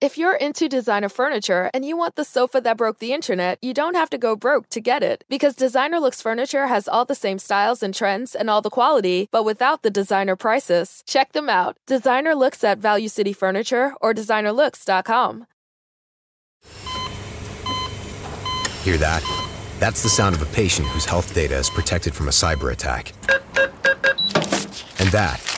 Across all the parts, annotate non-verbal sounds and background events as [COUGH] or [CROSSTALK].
If you're into designer furniture and you want the sofa that broke the internet, you don't have to go broke to get it. Because Designer Looks Furniture has all the same styles and trends and all the quality, but without the designer prices. Check them out. Designer Looks at Value City Furniture or designerlooks.com. Hear that? That's the sound of a patient whose health data is protected from a cyber attack. And that,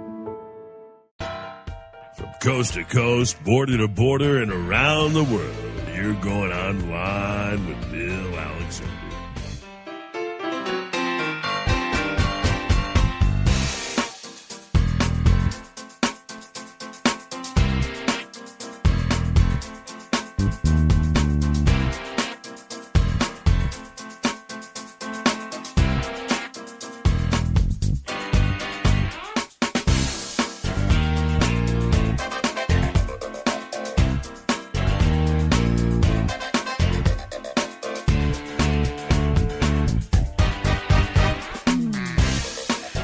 From coast to coast, border to border, and around the world, you're going online with Bill Alexander.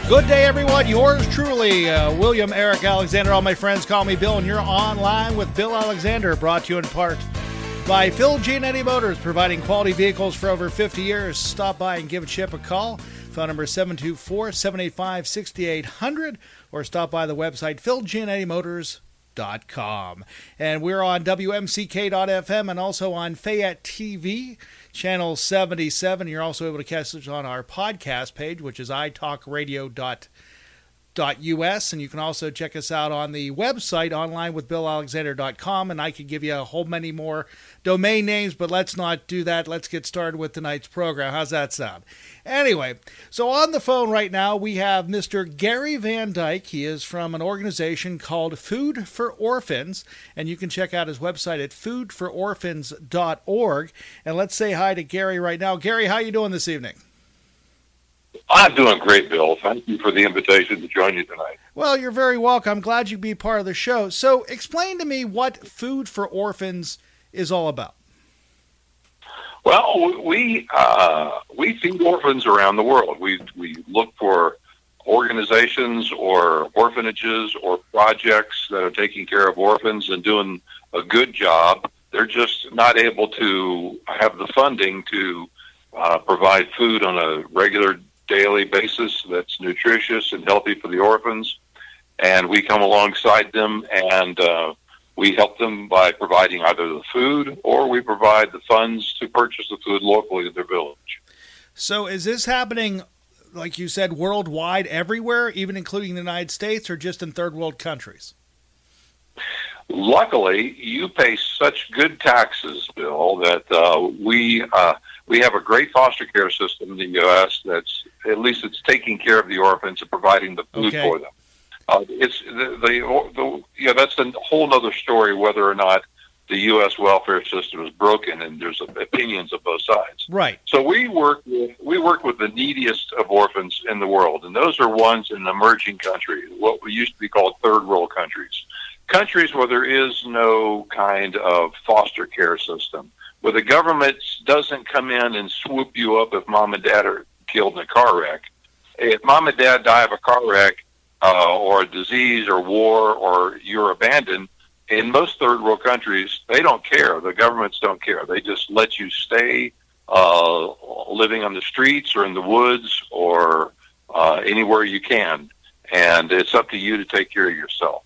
Good day, everyone. Yours truly, uh, William Eric Alexander. All my friends call me Bill, and you're online with Bill Alexander, brought to you in part by Phil Giannetti Motors, providing quality vehicles for over 50 years. Stop by and give Chip a call. Phone number 724 785 6800, or stop by the website philgiannettimotors.com. And we're on WMCK.FM and also on Fayette TV channel 77. You're also able to catch us on our podcast page, which is italkradio.us. And you can also check us out on the website online with BillAlexander.com. And I could give you a whole many more domain names, but let's not do that. Let's get started with tonight's program. How's that sound? Anyway, so on the phone right now, we have Mr. Gary Van Dyke. He is from an organization called Food for Orphans, and you can check out his website at foodfororphans.org. And let's say hi to Gary right now. Gary, how you doing this evening? I'm doing great, Bill. Thank you for the invitation to join you tonight. Well, you're very welcome. I'm glad you would be part of the show. So, explain to me what Food for Orphans is all about. Well, we uh, we feed orphans around the world. We we look for organizations or orphanages or projects that are taking care of orphans and doing a good job. They're just not able to have the funding to uh, provide food on a regular daily basis that's nutritious and healthy for the orphans. And we come alongside them and uh, we help them by providing either the food or we provide the funds to purchase the food locally in their village. So, is this happening, like you said, worldwide, everywhere, even including the United States, or just in third world countries? Luckily, you pay such good taxes, Bill, that uh, we uh, we have a great foster care system in the U.S. That's at least it's taking care of the orphans and providing the food Okay. for them. Uh, it's the, the the yeah that's a whole other story whether or not the U.S. welfare system is broken and there's opinions of both sides. Right. So we work with we work with the neediest of orphans in the world, and those are ones in emerging countries, what we used to be called third world countries, countries where there is no kind of foster care system, where the government doesn't come in and swoop you up if mom and dad are killed in a car wreck. If mom and dad die of a car wreck, uh, or a disease, or war, or you're abandoned. In most third world countries, they don't care. The governments don't care. They just let you stay uh, living on the streets or in the woods or uh, anywhere you can, and it's up to you to take care of yourself,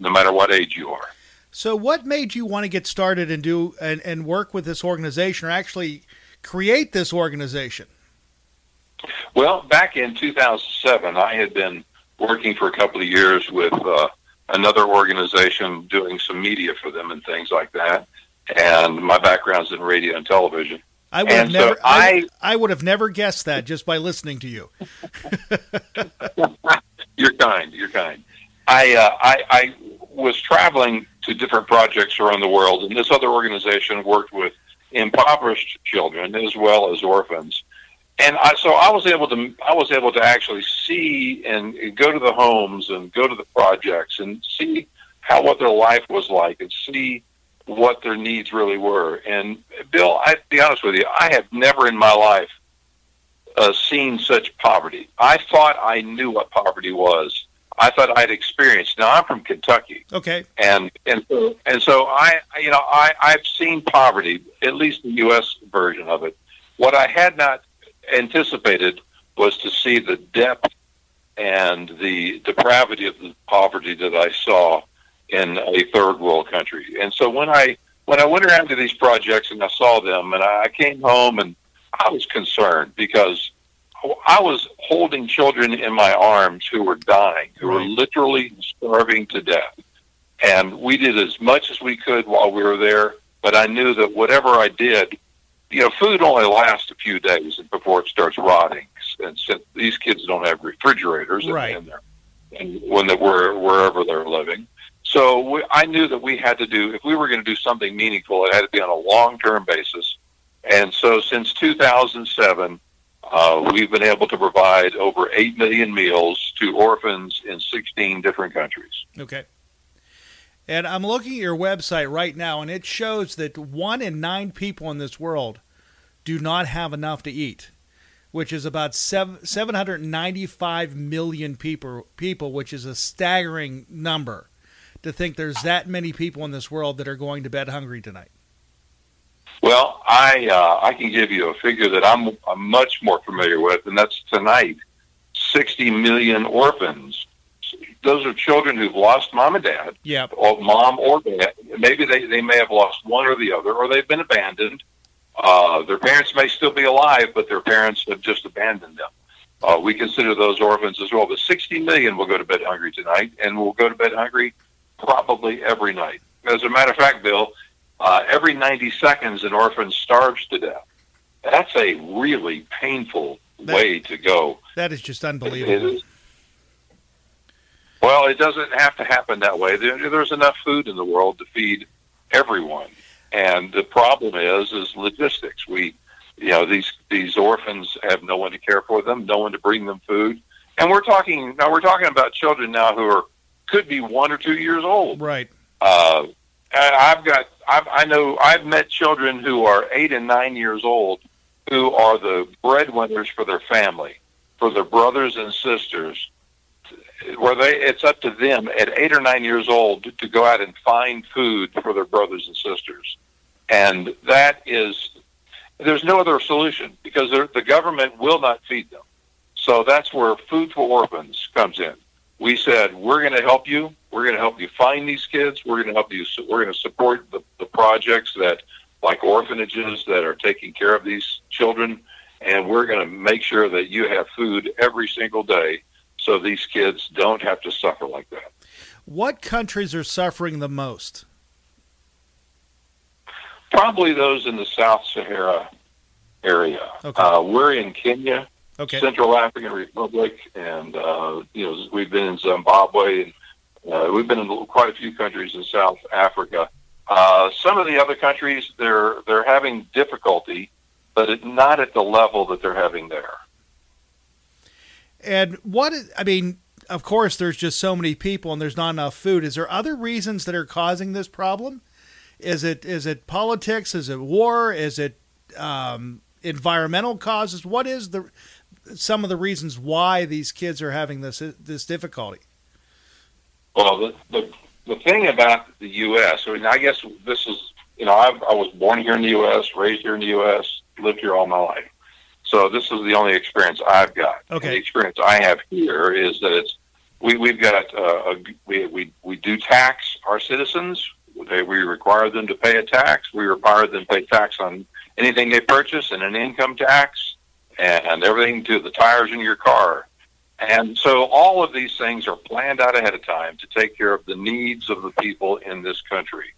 no matter what age you are. So, what made you want to get started and do and, and work with this organization, or actually create this organization? Well, back in 2007, I had been working for a couple of years with uh, another organization doing some media for them and things like that. And my background's in radio and television. I would And have so never. I, I- I would have never guessed that just by listening to you. [LAUGHS] You're kind. You're kind. I, uh, I I was traveling to different projects around the world, and this other organization worked with impoverished children as well as orphans. And I, so I was able to I was able to actually see and go to the homes and go to the projects and see how what their life was like and see what their needs really were. And Bill, I be honest with you, I have never in my life uh, seen such poverty. I thought I knew what poverty was. I thought I'd experienced. Now I'm from Kentucky, Okay. and and so and so I you know I I've seen poverty, at least the U.S. version of it. What I had not anticipated was to see the depth and the depravity of the poverty that I saw in a third world country. And so when I when I went around to these projects and I saw them, and I came home and I was concerned because I was holding children in my arms who were dying, who were literally starving to death. And we did as much as we could while we were there, but I knew that whatever I did, you know, food only lasts a few days before it starts rotting. And since these kids don't have refrigerators in- Right. in there, and when they were wherever they're living. So we, I knew that we had to do, if we were going to do something meaningful, it had to be on a long-term basis. And so since 2007, uh, we've been able to provide over 8 million meals to orphans in 16 different countries. Okay. And I'm looking at your website right now, and it shows that one in nine people in this world do not have enough to eat, which is about seven, 795 million people, people, which is a staggering number to think there's that many people in this world that are going to bed hungry tonight. Well, I uh, I can give you a figure that I'm, I'm much more familiar with, and that's tonight. 60 million orphans. Those are children who've lost mom and dad, Yep. or mom or dad. Maybe they, they may have lost one or the other, or they've been abandoned. Uh, their parents may still be alive, but their parents have just abandoned them. Uh, we consider those orphans as well. But 60 million will go to bed hungry tonight, and will go to bed hungry probably every night. As a matter of fact, Bill, uh, every 90 seconds an orphan starves to death. That's a really painful That- way to go. That is just It unbelievable. is. Well, it doesn't have to happen that way. There, there's enough food in the world to feed everyone, and the problem is is logistics. We, you know, these these orphans have no one to care for them, no one to bring them food, and we're talking now. We're talking about children now who are could be one or two years old. Right. Uh, I've got, I've, I know, I've met children who are eight and nine years old who are the breadwinners for their family, for their brothers and sisters, where they, it's up to them at eight or nine years old to, to go out and find food for their brothers and sisters. And that is, there's no other solution because the government will not feed them. So that's where Food for Orphans comes in we said we're going to help you. We're going to help you find these kids. We're going to help you. We're going to support the, the projects that, like orphanages, that are taking care of these children, and we're going to make sure that you have food every single day, so these kids don't have to suffer like that. What countries are suffering the most? Probably those in the South Sahara area. Okay. Uh, we're in Kenya, Okay. Central African Republic, and uh, you know we've been in Zimbabwe, and uh, we've been in quite a few countries in South Africa. Uh, some of the other countries they're they're having difficulty, but it, not at the level that they're having there. And what is, I mean, of course, there's just so many people and there's not enough food. Is there other reasons that are causing this problem? Is it is it politics? Is it war? Is it um, environmental causes? What is the some of the reasons why these kids are having this this difficulty? Well, the, the the thing about the U.S. I mean, I guess this is you know I've, I was born here in the U.S., raised here in the U.S., lived here all my life. So this is the only experience I've got. Okay. And the experience I have here is that it's we we've got uh, a, we we we do tax our citizens. They, we require them to pay a tax. We require them to pay tax on anything they purchase and an income tax and everything to the tires in your car. And so all of these things are planned out ahead of time to take care of the needs of the people in this country,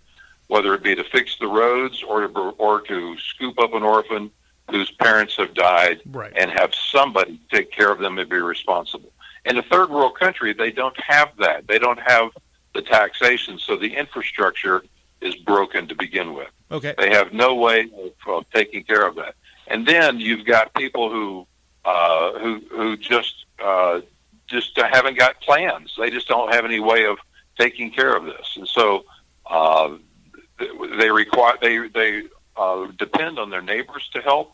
whether it be to fix the roads or to, or to scoop up an orphan whose parents have died Right. and have somebody take care of them and be responsible. In a third world country, they don't have that. They don't have the taxation, so the infrastructure is broken to begin with. Okay. They have no way of, of taking care of that. And then you've got people who uh, who who just uh, just haven't got plans. They just don't have any way of taking care of this, and so uh, they require they they uh, depend on their neighbors to help.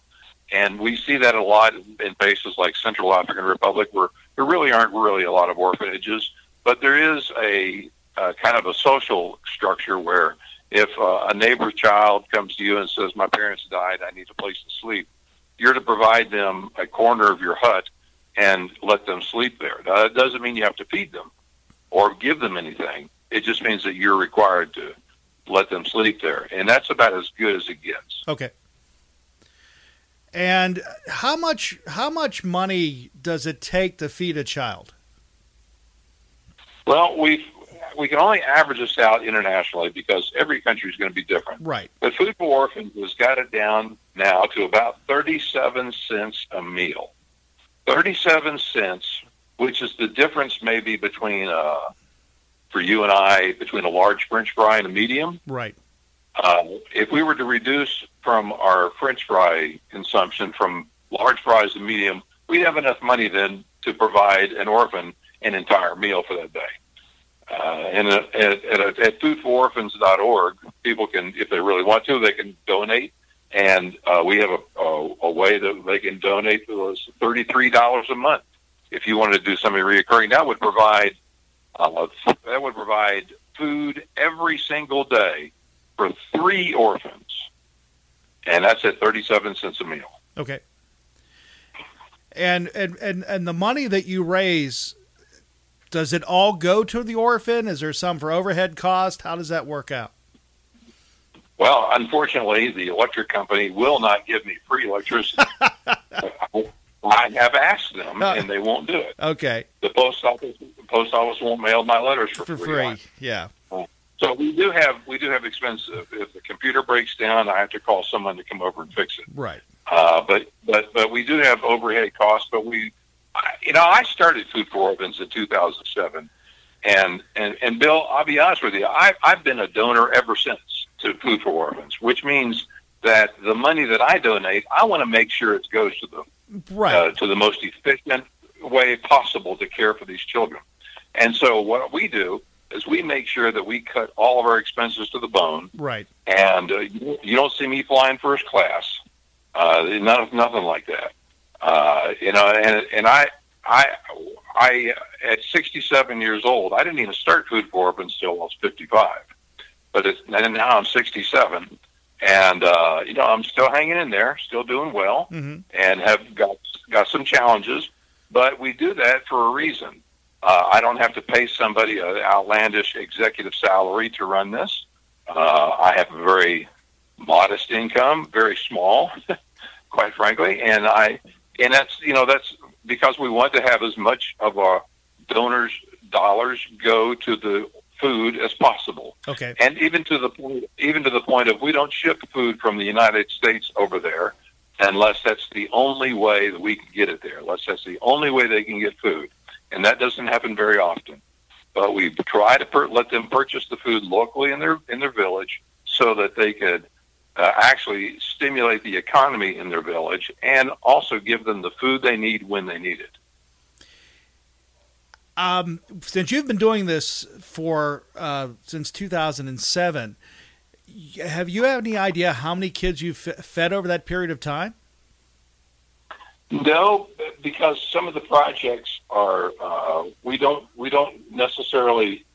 And we see that a lot in places like Central African Republic, where there really aren't really a lot of orphanages, but there is a, a kind of a social structure where if uh, a neighbor's child comes to you and says, "My parents died, I need a place to sleep," you're to provide them a corner of your hut and let them sleep there. Now, that doesn't mean you have to feed them or give them anything. It just means that you're required to let them sleep there, and that's about as good as it gets. Okay. And how much how much money does it take to feed a child? Well, we we can only average this out internationally because every country is going to be different. Right. But Food for Orphans has got it down now to about 37 cents a meal. 37 cents, which is the difference maybe between, uh, for you and I, between a large French fry and a medium. Right. Uh, if we were to reduce from our French fry consumption from large fries to medium, we'd have enough money then to provide an orphan an entire meal for that day. Uh, and at, at, at foodfororphans.org, people can, if they really want to, they can donate. And uh, we have a, a, a way that they can donate to us $33 a month. If you wanted to do something reoccurring, that would provide uh, that would provide food every single day for three orphans, and that's at 37 cents a meal. Okay. And and and and the money that you raise does it all go to the orphan? Is there some for overhead cost? How does that work out? Well, unfortunately, the electric company will not give me free electricity. [LAUGHS] I have asked them, and they won't do it. Okay. The post office, the post office won't mail my letters for, For free. free. Yeah. So we do have we do have expenses. If the computer breaks down, I have to call someone to come over and fix it. Right. Uh, but but but we do have overhead costs. But we, I- you know, I started Food for Orphans in 2007, and and and Bill, I'll be honest with you, I I've been a donor ever since to Food for Orphans, which means that the money that I donate, I want to make sure it goes to the Right. uh, to the most efficient way possible to care for these children. And so what we do is we make sure that we cut all of our expenses to the bone right. and uh, you, you don't see me flying first class. Uh, none, nothing like that. Uh, you know, and and I, I, I at 67 years old, I didn't even start Food for Orphans until I was 55. But it's, and now I'm 67, and uh, you know I'm still hanging in there, still doing well, hmm and have got got some challenges. But we do that for a reason. Uh, I don't have to pay somebody an outlandish executive salary to run this. Uh, I have a very modest income, very small, [LAUGHS] quite frankly, and I and that's you know that's because we want to have as much of our donors' dollars go to the food as possible Okay. and even to the point, even to the point of we don't ship food from the United States over there unless that's the only way that we can get it there. Unless that's the only way they can get food, and that doesn't happen very often. But we try to per- let them purchase the food locally in their in their village so that they could uh, actually stimulate the economy in their village and also give them the food they need when they need it. Um, since you've been doing this for uh, since 2007, have you had any idea how many kids you've f- fed over that period of time? No, because some of the projects are uh, we don't we don't necessarily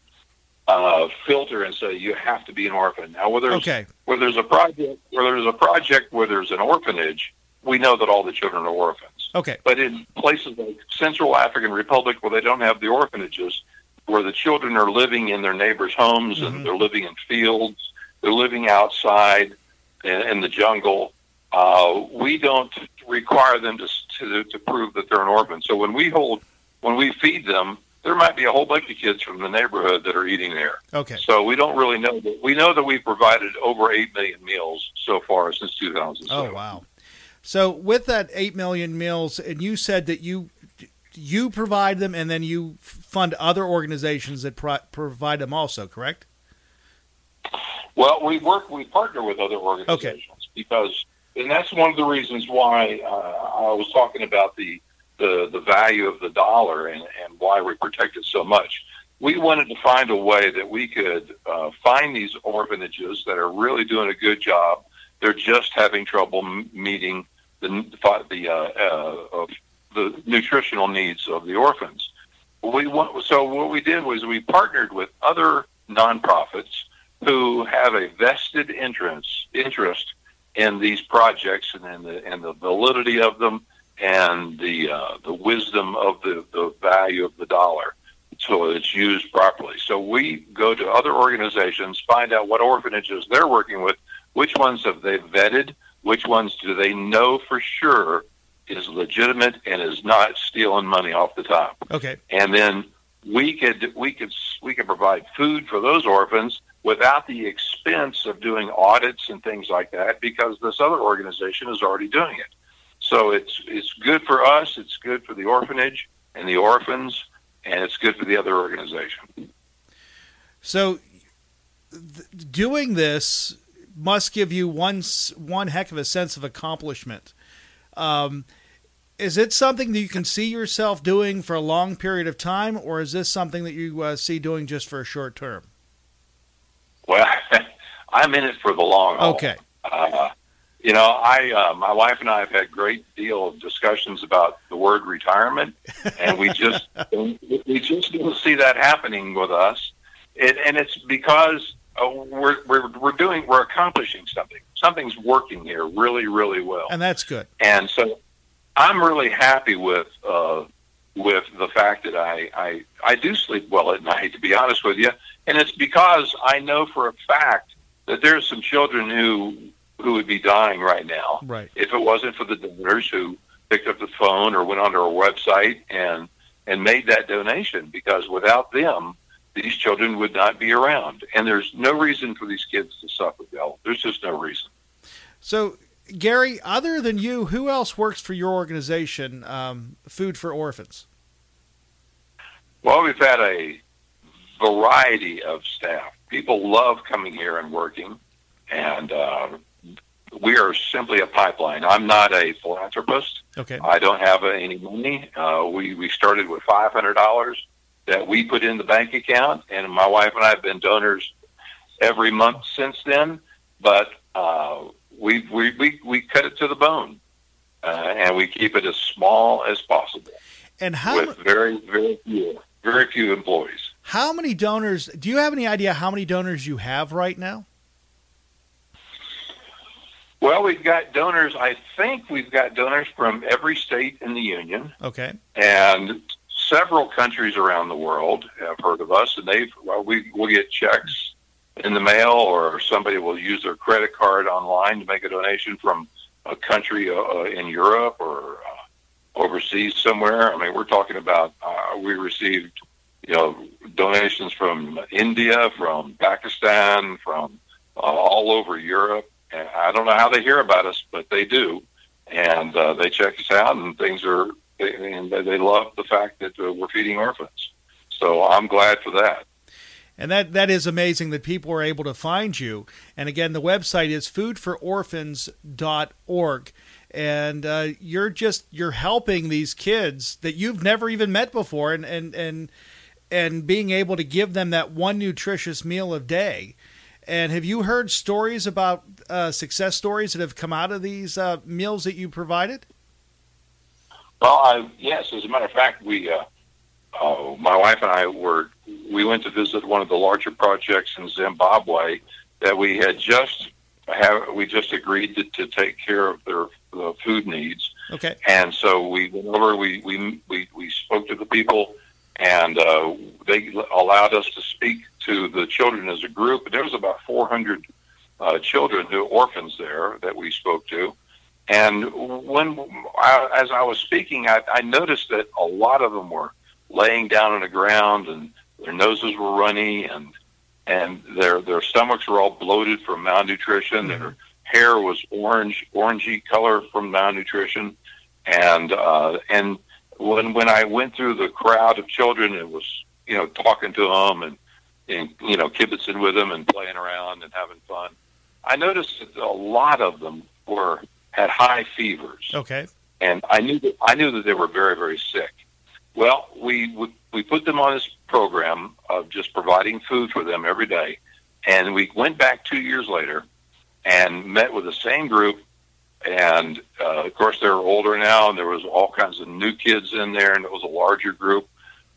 uh, filter and say you have to be an orphan. Now, where there's Okay. where there's a project where there's a project where there's an orphanage, we know that all the children are orphans. Okay. But in places like Central African Republic where they don't have the orphanages, where the children are living in their neighbors' homes Mhm. and they're living in fields, they're living outside in, in the jungle, uh, we don't require them to, to to prove that they're an orphan. So when we hold when we feed them, there might be a whole bunch of kids from the neighborhood that are eating there. Okay. So we don't really know. But we know that we've provided over eight million meals so far since 2007. Oh wow! So with that eight million meals, and you said that you you provide them, and then you fund other organizations that pro- provide them also, correct? Well, we work, we partner with other organizations okay. because, and that's one of the reasons why uh, I was talking about the, the the value of the dollar and, and why we protect it so much. We wanted to find a way that we could uh, find these orphanages that are really doing a good job. They're just having trouble meeting the the uh, uh, of the nutritional needs of the orphans. We want, so what we did was we partnered with other nonprofits who have a vested interest interest in these projects and in the and the validity of them and the uh, the wisdom of the, the value of the dollar so it's used properly. So we go to other organizations, find out what orphanages they're working with, which ones have they vetted, which ones do they know for sure is legitimate and is not stealing money off the top. Okay. And then we could we could we could provide food for those orphans without the expense of doing audits and things like that because this other organization is already doing it. So it's it's good for us, it's good for the orphanage and the orphans, and it's good for the other organization. So th- doing this must give you one one heck of a sense of accomplishment. Um, is it something that you can see yourself doing for a long period of time, or is this something that you uh, see doing just for a short term? Well, [LAUGHS] I'm in it for the long haul. Okay. Uh, you know, I, uh, my wife and I have had great deal of discussions about the word retirement, and we just, [LAUGHS] we just don't see that happening with us. It, and it's because uh, we're, we're, we're doing, we're accomplishing something. Something's working here really, really well. And that's good. And so I'm really happy with uh, with the fact that I, I I do sleep well at [LAUGHS] night. To be honest with you, and it's because I know for a fact that there's some children who who would be dying right now. Right. If it wasn't for the donors who picked up the phone or went onto our website and and made that donation, because without them, these children would not be around. And there's no reason for these kids to suffer, Bill. There's just no reason. So Gary, other than you, who else works for your organization, um, Food for Orphans? Well, we've had a variety of staff. People love coming here and working, and uh, we are simply a pipeline. I'm not a philanthropist. Okay. I don't have any money. Uh, we we started with five hundred dollars that we put in the bank account, and my wife and I have been donors every month since then. But uh, we, we, we, we cut it to the bone, uh, and we keep it as small as possible. And how with very very few very few employees. How many donors? Do you have any idea how many donors you have right now? Well, we've got donors. I think we've got donors from every state in the union. Okay. And several countries around the world have heard of us, and they've well, we will get checks in the mail, or somebody will use their credit card online to make a donation from a country uh, in Europe or uh, overseas somewhere. I mean, we're talking about uh, we received, you know, donations from India, from Pakistan, from uh, all over Europe. And I don't know how they hear about us, but they do, and uh, they check us out, and things are, and they love the fact that uh, we're feeding orphans. So I'm glad for that. And that, that is amazing that people are able to find you. And again, the website is foodfororphans.org. And uh, you're just you're helping these kids that you've never even met before, and and and and being able to give them that one nutritious meal a day. And have you heard stories about uh, success stories that have come out of these uh, meals that you provided? Well, I, yes. As a matter of fact, we, uh, uh my wife and I were we went to visit one of the larger projects in Zimbabwe that we had just have we just agreed to, to take care of their food needs. Okay. And so we went over. We we we, we spoke to the people, and uh, they allowed us to speak to the children as a group. There was about 400 uh, children who orphans there that we spoke to. And when, I, as I was speaking, I, I noticed that a lot of them were laying down on the ground, and their noses were runny, and and their their stomachs were all bloated from malnutrition. Mhm. Their hair was orange, orangey color from malnutrition, and uh, and when when I went through the crowd of children, and was you know talking to them and and you know kibitzing with them and playing around and having fun. I noticed that a lot of them were had high fevers Okay. and I knew that I knew that they were very very sick. Well, we we, we put them on this program of just providing food for them every day, and we went back two years later and met with the same group. And uh, of course, they're older now, and there was all kinds of new kids in there, and it was a larger group.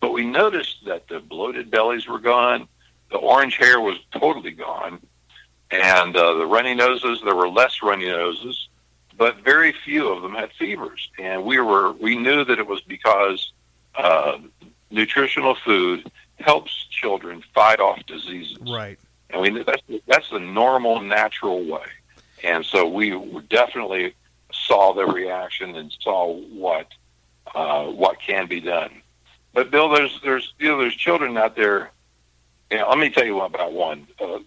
But we noticed that the bloated bellies were gone, the orange hair was totally gone, and uh, the runny noses. There were less runny noses but very few of them had fevers, and we were we knew that it was because uh, nutritional food helps children fight off diseases, Right. and we knew that's that's the normal, natural way, and so we definitely saw the reaction and saw what uh, what can be done. But Bill, there's there's you know there's children out there. You know, let me tell you about one. Uh,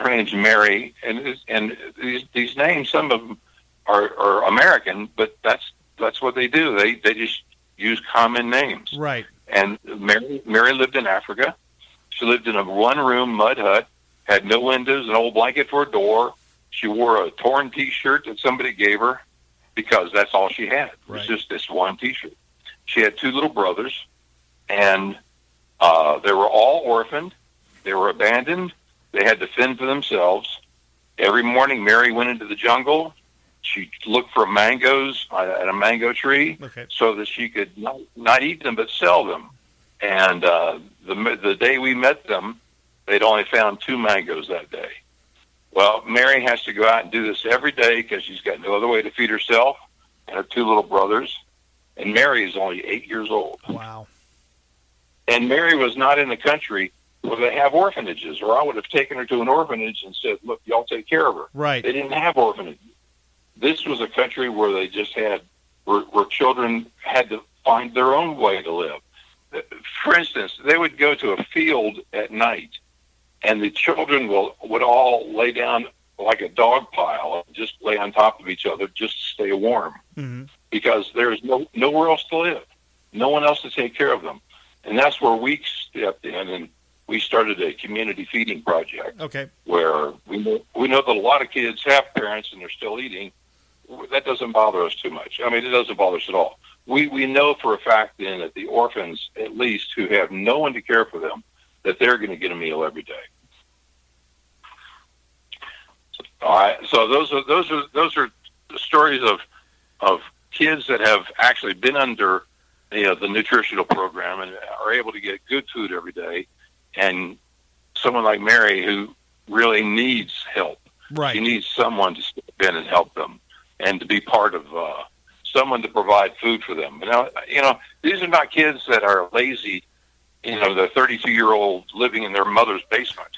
her name's Mary, and and these these names, some of them are, are American, but that's that's what they do. They they just use common names. Right. And Mary Mary lived in Africa. She lived in a one room mud hut, had no windows, an old blanket for a door. She wore a torn T shirt that somebody gave her because that's all she had. It was just this one T shirt. She had two little brothers, and uh, they were all orphaned. They were abandoned. They had to fend for themselves. Every morning, Mary went into the jungle. She looked for mangoes at a mango tree Okay. so that she could not, not eat them but sell them. And uh, the the day we met them, they'd only found two mangoes that day. Well, Mary has to go out and do this every day because she's got no other way to feed herself and her two little brothers. And Mary is only eight years old. Wow. And Mary was not in the country where they have orphanages, or I would have taken her to an orphanage and said, "Look, y'all take care of her." Right. They didn't have orphanages. This was a country where they just had where, where children had to find their own way to live. For instance, they would go to a field at night, and the children will would all lay down like a dog pile, and just lay on top of each other just to stay warm hmm because there's no nowhere else to live, no one else to take care of them, and that's where we stepped in and we started a community feeding project Okay. where we know, we know that a lot of kids have parents and they're still eating. That doesn't bother us too much. I mean, it doesn't bother us at all. We we know for a fact then that the orphans, at least, who have no one to care for them, that they're going to get a meal every day. All right. So those are those are those are the stories of of kids that have actually been under you know the nutritional program and are able to get good food every day, and someone like Mary who really needs help. Right. She needs someone to step in and help them, and to be part of uh, someone to provide food for them. Now, you know, these are not kids that are lazy. You know, they're 32 year old living in their mother's basement.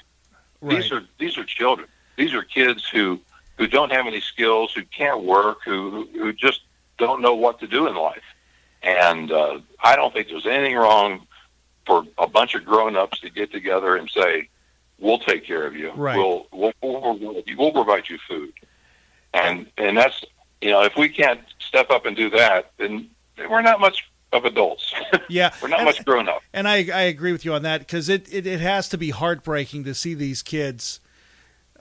Right. These are these are children. These are kids who who don't have any skills, who can't work, who who just don't know what to do in life. And uh, I don't think there's anything wrong for a bunch of grown ups to get together and say, "We'll take care of you. Right. We'll, we'll we'll we'll provide you food." And and that's you know if we can't step up and do that, then we're not much of adults. [LAUGHS] Yeah. we're not And- much grown up. And I, I agree with you on that because it, it, it has to be heartbreaking to see these kids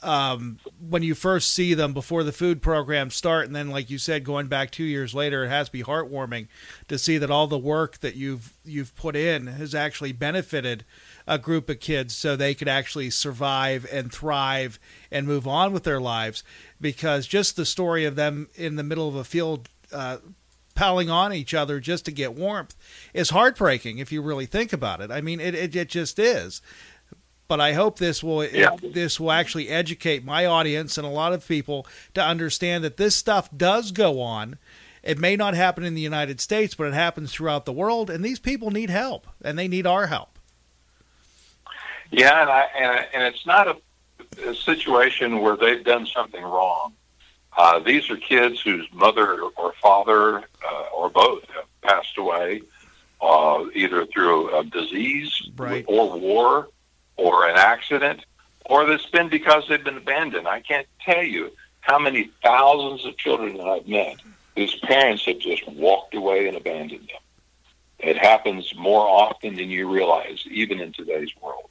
um, when you first see them before the food programs start. And then, like you said, going back two years later, it has to be heartwarming to see that all the work that you've, you've put in has actually benefited a group of kids so they could actually survive and thrive and move on with their lives. Because just the story of them in the middle of a field uh, piling on each other just to get warmth is heartbreaking if you really think about it. I mean, it it, it just is. But I hope this will Yeah. this will actually educate my audience and a lot of people to understand that this stuff does go on. It may not happen in the United States, but it happens throughout the world, and these people need help, and they need our help. Yeah, and I, and, I- and it's not a, a situation where they've done something wrong. Uh, these are kids whose mother or father uh, or both have passed away, uh, either through a disease Right. or war or an accident, or that's been because they've been abandoned. I can't tell you how many thousands of children that I've met whose parents have just walked away and abandoned them. It happens more often than you realize, even in today's world.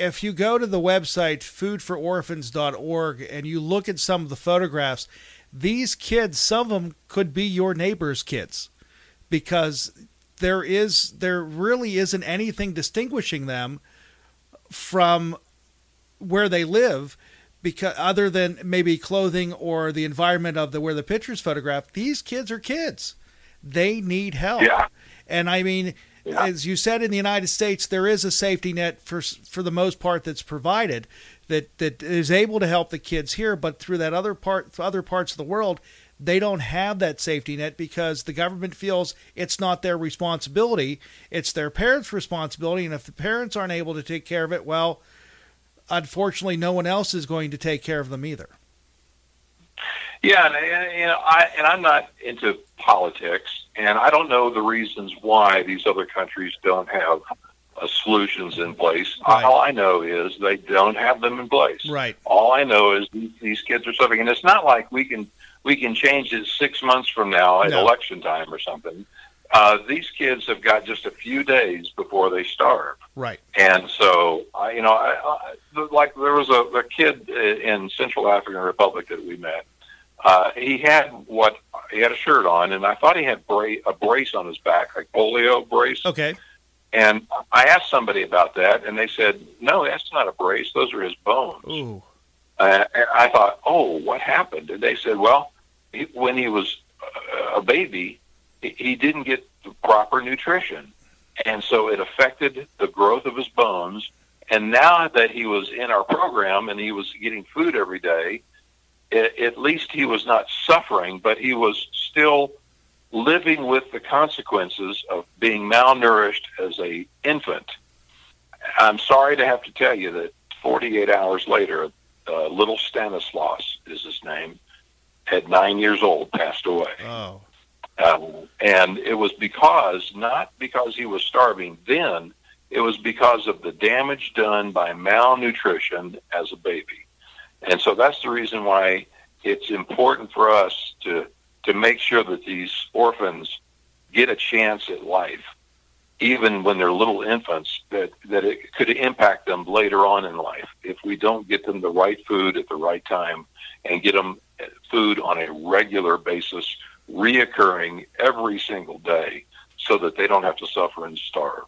If you go to the website foodfororphans.org and you look at some of the photographs, these kids, some of them could be your neighbor's kids because there is there really isn't anything distinguishing them from where they live because other than maybe clothing or the environment of the where the pictures photographed. These kids are kids. They need help. Yeah. and i mean Yeah. as you said in the united states there is a safety net for for the most part that's provided that that is able to help the kids here but through that other part other parts of the world they don't have that safety net because the government feels it's not their responsibility it's their parents responsibility and if the parents aren't able to take care of it well unfortunately no one else is going to take care of them either Yeah, and, and you know, I and I'm not into politics, and I don't know the reasons why these other countries don't have uh, solutions in place. Right. All I know is they don't have them in place. right All I know is these, kids are suffering, and it's not like we can we can change it six months from now at No. election time or something. Uh, these kids have got just a few days before they starve. right And so, I, you know, I, I, like there was a, a kid in Central African Republic that we met. Uh, he had what he had a shirt on, and I thought he had bra- a brace on his back, like polio brace. okay And I asked somebody about that, and they said, "No, that's not a brace; those are his bones." ooh Uh, and I thought, "Oh, what happened?" And they said, "Well, he, when he was uh, a baby, he, he didn't get the proper nutrition, and so it affected the growth of his bones. And now that he was in our program and he was getting food every day, at least he was not suffering, but he was still." living with the consequences of being malnourished as a infant. I'm sorry to have to tell you that 48 hours later, uh, little Stanislaus is his name, at nine years old, passed away. oh Um, and it was because, not because he was starving then, it was because of the damage done by malnutrition as a baby. And so that's the reason why it's important for us to, to make sure that these orphans get a chance at life, even when they're little infants, that, that it could impact them later on in life if we don't get them the right food at the right time and get them food on a regular basis reoccurring every single day so that they don't have to suffer and starve.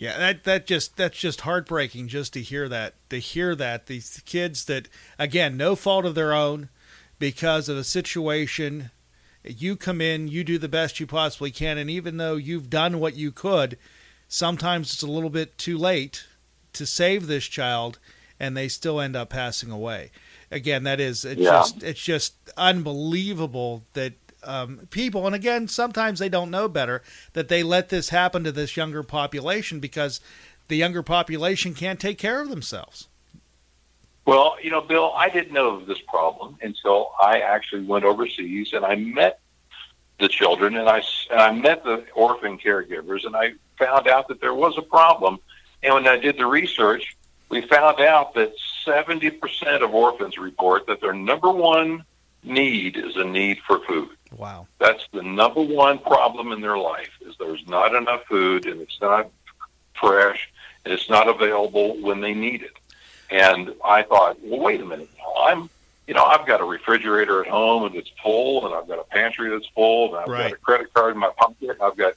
Yeah, that that just that's just heartbreaking just to hear that. To hear that these kids that again, no fault of their own because of a situation you come in, you do the best you possibly can and even though you've done what you could, sometimes it's a little bit too late to save this child and they still end up passing away. Again, that is it's Yeah. just it's just unbelievable that um, people, and again, sometimes they don't know better, that they let this happen to this younger population because the younger population can't take care of themselves. Well, you know, Bill, I didn't know of this problem until I actually went overseas and I met the children and I, and I met the orphan caregivers and I found out that there was a problem. And when I did the research, we found out that 70% of orphans report that their number one need is a need for food. Wow. That's the number one problem in their life is there's not enough food and it's not fresh and it's not available when they need it. And I thought, well, wait a minute. I'm, you know, I've got a refrigerator at home and it's full, and I've got a pantry that's full, and I've Right. got a credit card in my pocket. I've got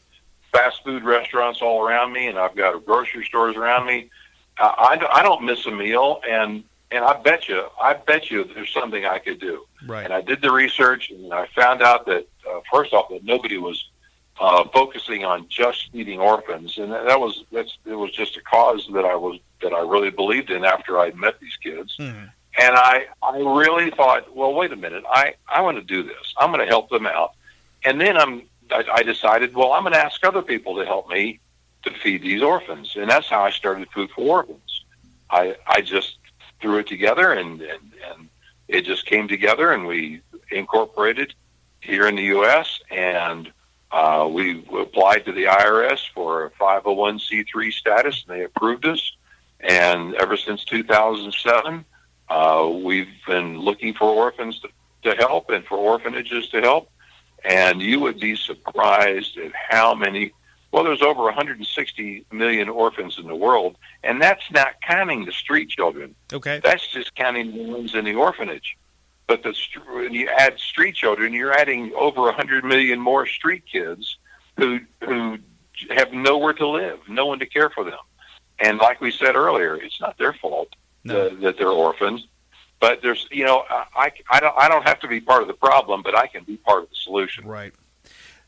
fast food restaurants all around me, and I've got grocery stores around me. I, I, I don't miss a meal, and and I bet you, I bet you, there's something I could do. Right. And I did the research, and I found out that uh, first off, that nobody was uh, focusing on just feeding orphans, and that that, was that's it was just a cause that I was that I really believed in after I met these kids. Mhm. And I I really thought, well, wait a minute, I I want to do this. I'm going to help them out, and then I'm I, I decided, well, I'm going to ask other people to help me to feed these orphans, and that's how I started Food for Orphans. I I just threw it together, and and, and it just came together, and we incorporated here in the U.S. and Uh, we applied to the IRS for a 501c3 status, and they approved us. And ever since 2007, uh, we've been looking for orphans to, to help and for orphanages to help. And you would be surprised at how many. Well, there's over 160 million orphans in the world, and that's not counting the street children. Okay. That's just counting the ones in the orphanage. But the when you add street children, you're adding over 100 million more street kids who who have nowhere to live, no one to care for them. And like we said earlier, it's not their fault No. that, that they're orphans. But there's, you know, I, I don't I don't have to be part of the problem, but I can be part of the solution. Right.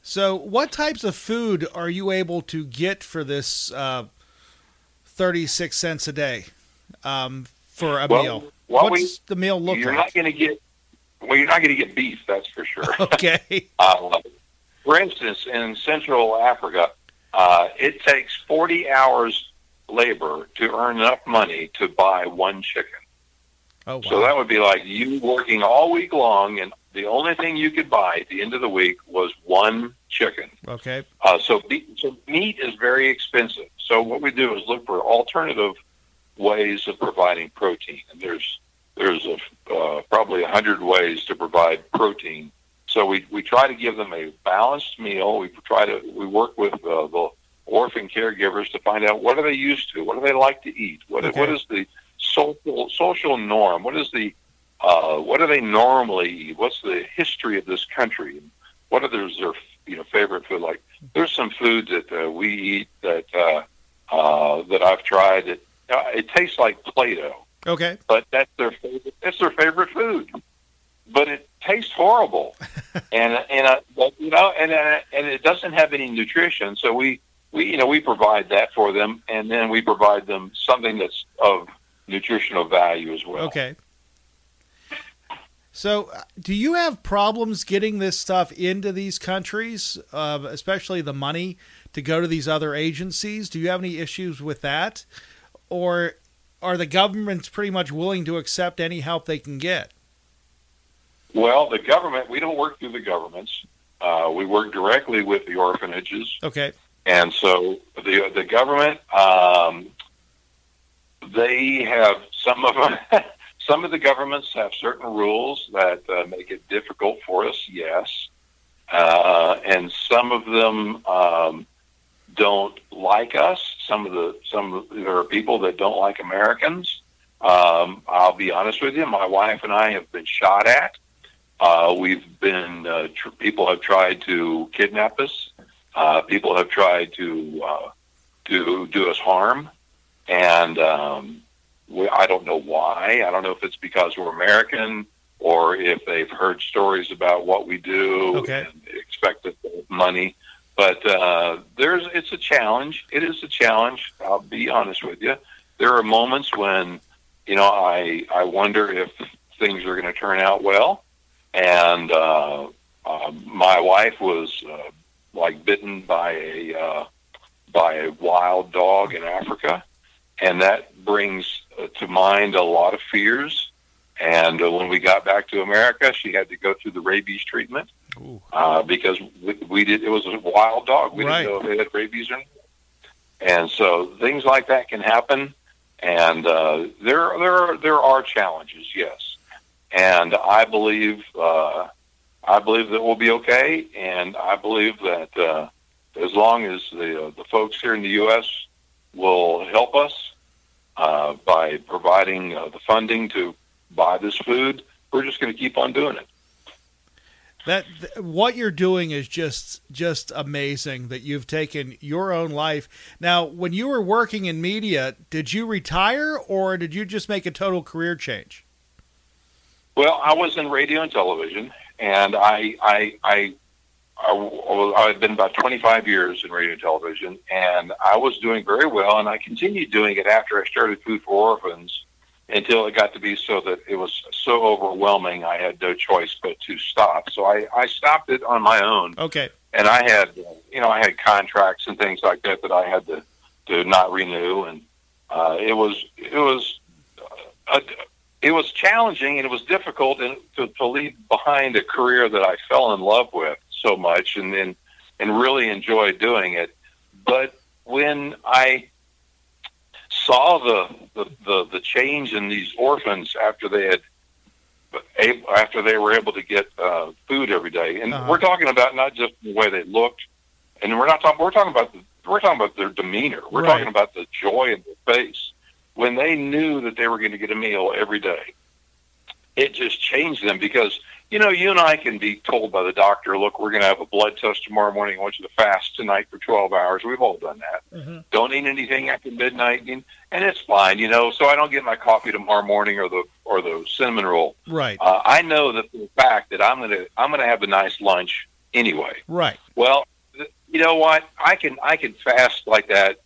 So, what types of food are you able to get for this uh, 36 cents a day um, for a Well, meal? what What's we- the meal look you're like? not going to get well, you're not going to get beef, that's for sure. [LAUGHS] [LAUGHS] okay. Uh, for instance, in Central Africa, uh, it takes 40 hours labor to earn enough money to buy one chicken. Oh, wow. So that would be like you working all week long, and the only thing you could buy at the end of the week was one chicken. okay. Uh, so, be- so meat is very expensive. So what we do is look for alternative ways of providing protein. And there's there's a, uh, probably a hundred ways to provide protein. So we we try to give them a balanced meal. We try to we work with uh, the orphan caregivers to find out what are they used to, what do they like to eat, what Okay. what is the social social norm, what is the uh, what do they normally what's the history of this country, what are their, their you know favorite food like there's some foods that uh, we eat that uh, uh, that I've tried that uh, it tastes like Play-Doh, Okay. but that's their favorite. That's their favorite food, but it tastes horrible, [LAUGHS] and and uh, but, you know, and uh, and it doesn't have any nutrition. So we we you know we provide that for them, and then we provide them something that's of nutritional value as well. Okay. So, uh, do you have problems getting this stuff into these countries, uh, especially the money to go to these other agencies? Do you have any issues with that? Or are the governments pretty much willing to accept any help they can get? Well, the government we don't work through the governments. Uh, we work directly with the orphanages. Okay. And so the the government, um, they have some of [LAUGHS] them. Some of the governments have certain rules that uh, make it difficult for us. Yes, uh, and some of them um, don't like us. Some of the some of the- there are people that don't like Americans. Um, I'll be honest with you. My wife and I have been shot at. Uh, we've been uh, tr- people have tried to kidnap us. Uh, people have tried to uh, to do us harm, and um, we, I don't know why. I don't know if it's because we're American or if they've heard stories about what we do Okay. and expect money. But uh, there's it's a challenge. It is a challenge. I'll be honest with you. There are moments when you know I I wonder if things are going to turn out well, and uh, uh, my wife was. Uh, like bitten by a uh, by a wild dog in Africa, and that brings to mind a lot of fears. And uh, when we got back to America, she had to go through the rabies treatment uh, because we, we did. It was a wild dog. We Right. didn't know if they had rabies or not. And so things like that can happen, and uh, there there are, there are challenges, yes. And I believe uh, I believe that we'll be okay, and I believe that uh, as long as the uh, the folks here in the U.S. will help us uh, by providing uh, the funding to buy this food, we're just going to keep on doing it. That th- what you're doing is just just amazing that you've taken your own life. Now, when you were working in media, did you retire or did you just make a total career change? Well, I was in radio and television, and I I I I, I've been about 25 years in radio and television, and I was doing very well, and I continued doing it after I started Food for Orphans until it got to be so that it was so overwhelming I had no choice but to stop. So I, I stopped it on my own, Okay. and I had you know I had contracts and things like that that I had to to not renew, and uh, it was it was uh, a, it was challenging and it was difficult and to, to leave behind a career that I fell in love with so much, and then and really enjoy doing it. But when I saw the the, the, the change in these orphans after they had after they were able to get uh, food every day, and uh-huh. we're talking about not just the way they looked, and we're not talking we're talking about the, we're talking about their demeanor. We're right. talking about the joy in their face when they knew that they were going to get a meal every day. It just changed them because you know, you and I can be told by the doctor, look, we're going to have a blood test tomorrow morning. I want you to fast tonight for 12 hours. We've all done that. Mm-hmm. Don't eat anything after midnight, and, and it's fine, you know. So I don't get my coffee tomorrow morning or the or the cinnamon roll. Right. Uh, I know that the fact that I'm gonna I'm gonna have a nice lunch anyway. Right. Well, you know what? I can I can fast like that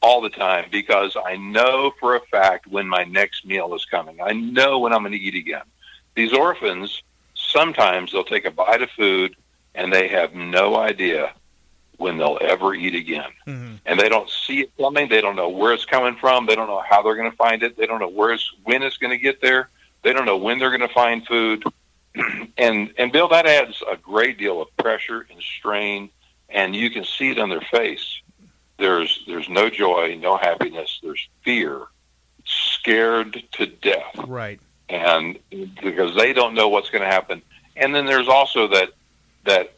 all the time because I know for a fact when my next meal is coming. I know when I'm going to eat again. These orphans sometimes they'll take a bite of food and they have no idea when they'll ever eat again. Mm-hmm. And they don't see it coming. They don't know where it's coming from. They don't know how they're going to find it. They don't know where it's, when it's going to get there. They don't know when they're going to find food. [CLEARS THROAT] and and Bill, that adds a great deal of pressure and strain, and you can see it on their face. There's there's no joy, no happiness. There's fear, scared to death. Right and because they don't know what's going to happen. And then there's also that that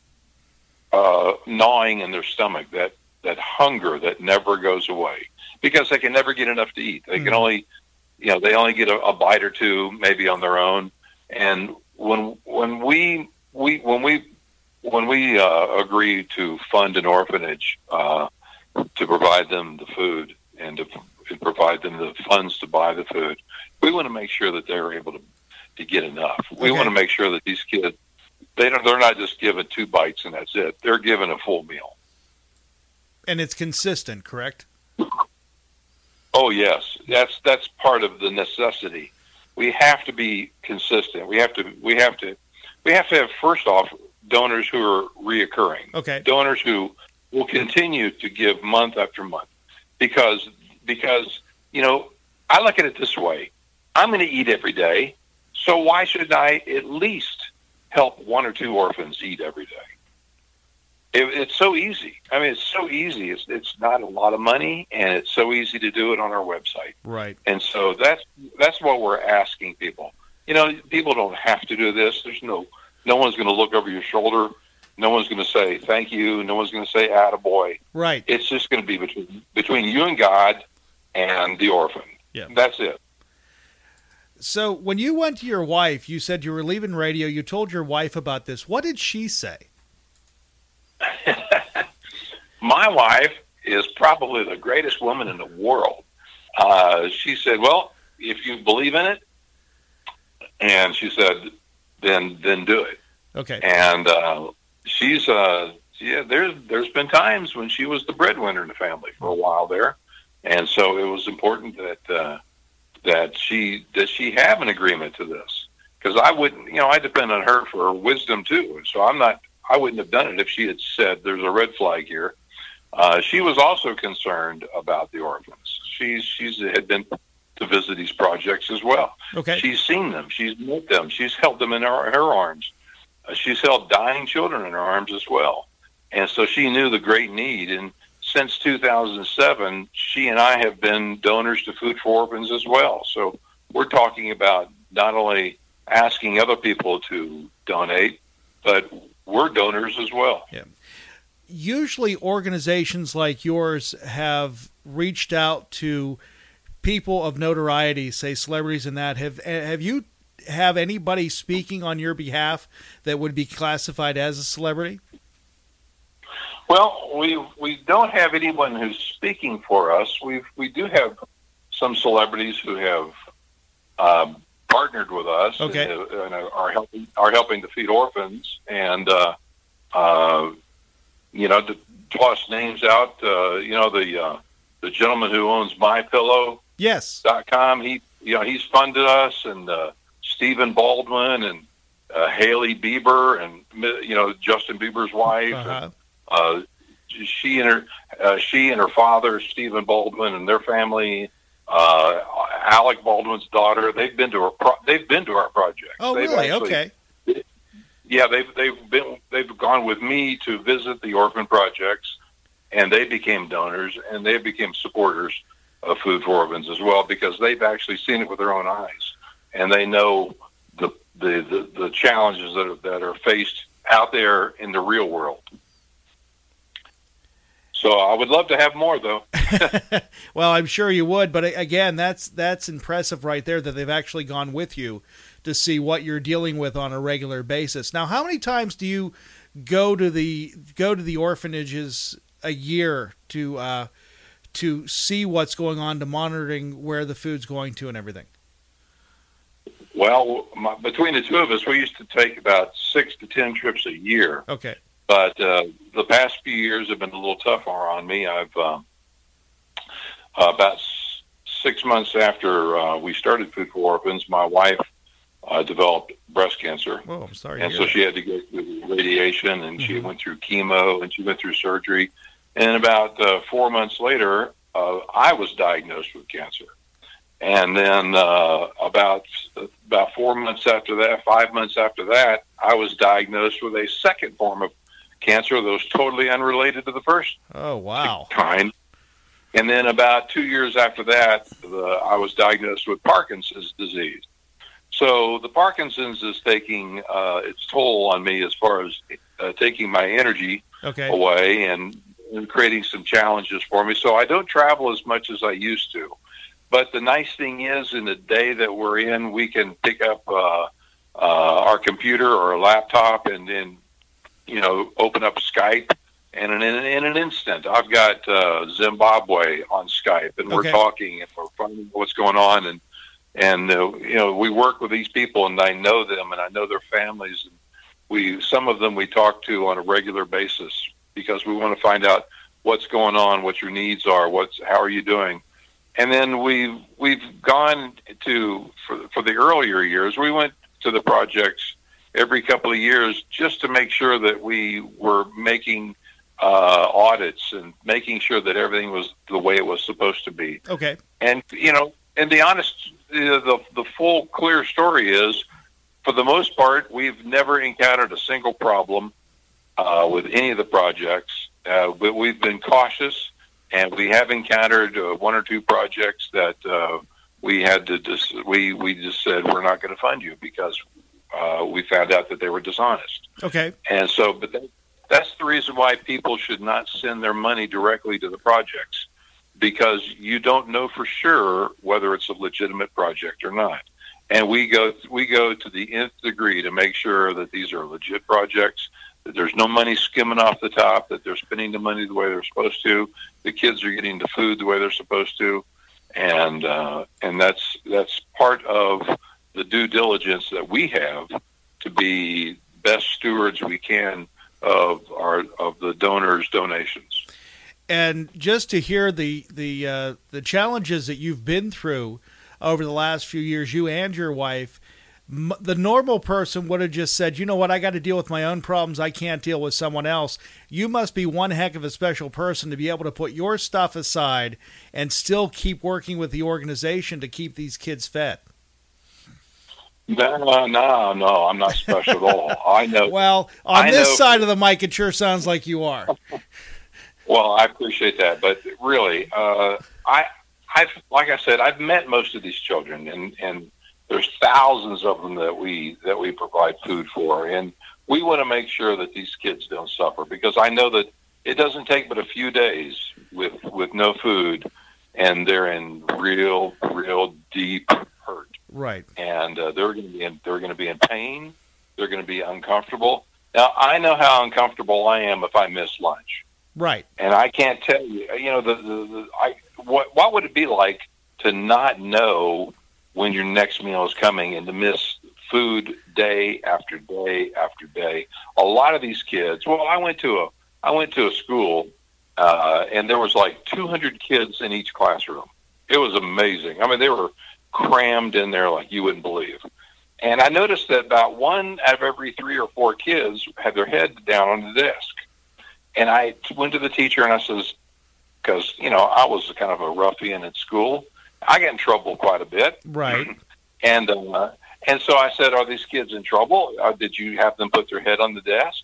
uh, gnawing in their stomach, that that hunger that never goes away because they can never get enough to eat. They mm. can hmm. only, you know, they only get a, a bite or two maybe on their own. And when when we we when we when we uh, agree to fund an orphanage uh, to provide them the food and to and provide them the funds to buy the food, we want to make sure that they're able to to get enough. We okay. want to make sure that these kids they don't they're not just given two bites and that's it. They're given a full meal. And it's consistent, correct? Oh yes. That's that's part of the necessity. We have to be consistent. We have to we have to we have to have first off donors who are reoccurring. Okay. Donors who will continue to give month after month. Because because, you know, I look at it this way. I'm going to eat every day. So why should I at least help one or two orphans eat every day? It, it's so easy. I mean, it's so easy. It's it's not a lot of money, and it's so easy to do it on our website. Right. And so that's that's what we're asking people. You know, people don't have to do this. There's no no one's going to look over your shoulder. No one's going to say thank you. No one's going to say attaboy. Right. It's just going to be between between you and God and the orphan. Yeah. That's it. So when you went to your wife, you said you were leaving radio. You told your wife about this. What did she say? [LAUGHS] My wife is probably the greatest woman in the world. Uh, she said, "Well, if you believe in it," and she said, "Then then do it." Okay. And uh, she's uh, yeah. There's there's been times when she was the breadwinner in the family for a while there, and so it was important that. Uh, that she does she have an agreement to this? Because I wouldn't, you know, I depend on her for her wisdom too. So I'm not, I wouldn't have done it if she had said there's a red flag here. Uh, she was also concerned about the orphans. She's she's had been to visit these projects as well. Okay, she's seen them. She's met them. She's held them in her, her arms. Uh, she's held dying children in her arms as well, and so she knew the great need. And since 2007, she and I have been donors to Food for Orphans as well. So we're talking about not only asking other people to donate, but we're donors as well. Yeah. Usually, organizations like yours have reached out to people of notoriety, say celebrities, and that. Have eh, have you have anybody speaking on your behalf that would be classified as a celebrity? Well, we we don't have anyone who's speaking for us. We we do have some celebrities who have um, partnered with us okay. and, and, are helping are helping to feed orphans and uh, uh, you know to toss names out. Uh, you know the uh, the gentleman who owns My Pillow. Yes. dot com. He you know he's funded us and uh, Stephen Baldwin and uh, Hailey Bieber and you know Justin Bieber's wife. Uh-huh. And, uh, she and her uh, she and her father Stephen Baldwin and their family, uh, Alec Baldwin's daughter. They've been to our pro- they've been to our project. Oh, they've really? Okay. yeah, they've they've been they've gone with me to visit the orphan projects, and they became donors and they became supporters of Food for Orphans as well because they've actually seen it with their own eyes, and they know the the the, the challenges that are, that are faced out there in the real world. So I would love to have more, though. [LAUGHS] well, I'm sure you would, but again, that's that's impressive right there that they've actually gone with you to see what you're dealing with on a regular basis. Now, how many times do you go to the go to the orphanages a year to uh, to see what's going on, to monitoring where the food's going to, and everything? Well, my, between the two of us, we used to take about six to ten trips a year. Okay. But uh, the past few years have been a little tougher on me. I've um, uh, about s- six months after uh, we started Food for Orphans, my wife uh, developed breast cancer. Oh, I'm sorry. And so she had to go through radiation, and she Mhm. went through chemo, and she went through surgery. And about uh, four months later, uh, I was diagnosed with cancer. And then uh, about about four months after that, five months after that, I was diagnosed with a second form of cancer that was totally unrelated to the first Oh, wow. kind. And then about two years after that, the, I was diagnosed with Parkinson's disease. So the Parkinson's is taking uh, its toll on me as far as uh, taking my energy Okay. away and, and creating some challenges for me. So I don't travel as much as I used to. But the nice thing is, in the day that we're in, we can pick up uh, uh, our computer or a laptop and then, you know, open up Skype. And in, in, an instant, I've got uh, Zimbabwe on Skype, and we're talking and we're finding out what's going on. And and uh, you know, we work with these people, and I know them, and I know their families. And we some of them we talk to on a regular basis because we want to find out what's going on, what your needs are, what's how are you doing, and then we've we've gone to for for the earlier years. We went to the projects every couple of years just to make sure that we were making uh, audits and making sure that everything was the way it was supposed to be. Okay. And you know, and the honest, the the, the full clear story is, for the most part, we've never encountered a single problem uh, with any of the projects. Uh, but we've been cautious, and we have encountered uh, one or two projects that uh, we had to just we we just said we're not going to fund you because uh, we found out that they were dishonest. Okay. And so, but that, that's the reason why people should not send their money directly to the projects because you don't know for sure whether it's a legitimate project or not. And we go we go to the nth degree to make sure that these are legit projects, that there's no money skimming off the top, that they're spending the money the way they're supposed to, the kids are getting the food the way they're supposed to, and uh, and that's that's part of the due diligence that we have to be best stewards we can of our of the donors' donations. and just to hear the the uh, the challenges that you've been through over the last few years, you and your wife, m- the normal person would have just said, "You know what? I got to deal with my own problems. I can't deal with someone else." You must be one heck of a special person to be able to put your stuff aside and still keep working with the organization to keep these kids fed. No, no, no, I'm not special at all. I know. Well, on I this know- side of the mic, it sure sounds like you are. [LAUGHS] Well, I appreciate that, but really, uh, I, I've like I said, I've met most of these children, and and there's thousands of them that we that we provide food for, and we want to make sure that these kids don't suffer because I know that it doesn't take but a few days with with no food, and they're in real, real deep. Right. and uh, they're going to be in, they're going to be in pain. They're going to be uncomfortable. Now I know how uncomfortable I am if I miss lunch, Right. and I can't tell you. You know, the, the, the I what what would it be like to not know when your next meal is coming and to miss food day after day after day? A lot of these kids. Well, I went to a I went to a school, uh, and there was like 200 kids in each classroom. It was amazing. I mean, they were crammed in there like you wouldn't believe. And I noticed that about one out of every three or four kids had their head down on the desk. And I went to the teacher and I says, because, you know, I was kind of a ruffian at school. I got in trouble quite a bit. Right. [LAUGHS] And uh, And so I said, "Are these kids in trouble? Uh, did you have them put their head on the desk?"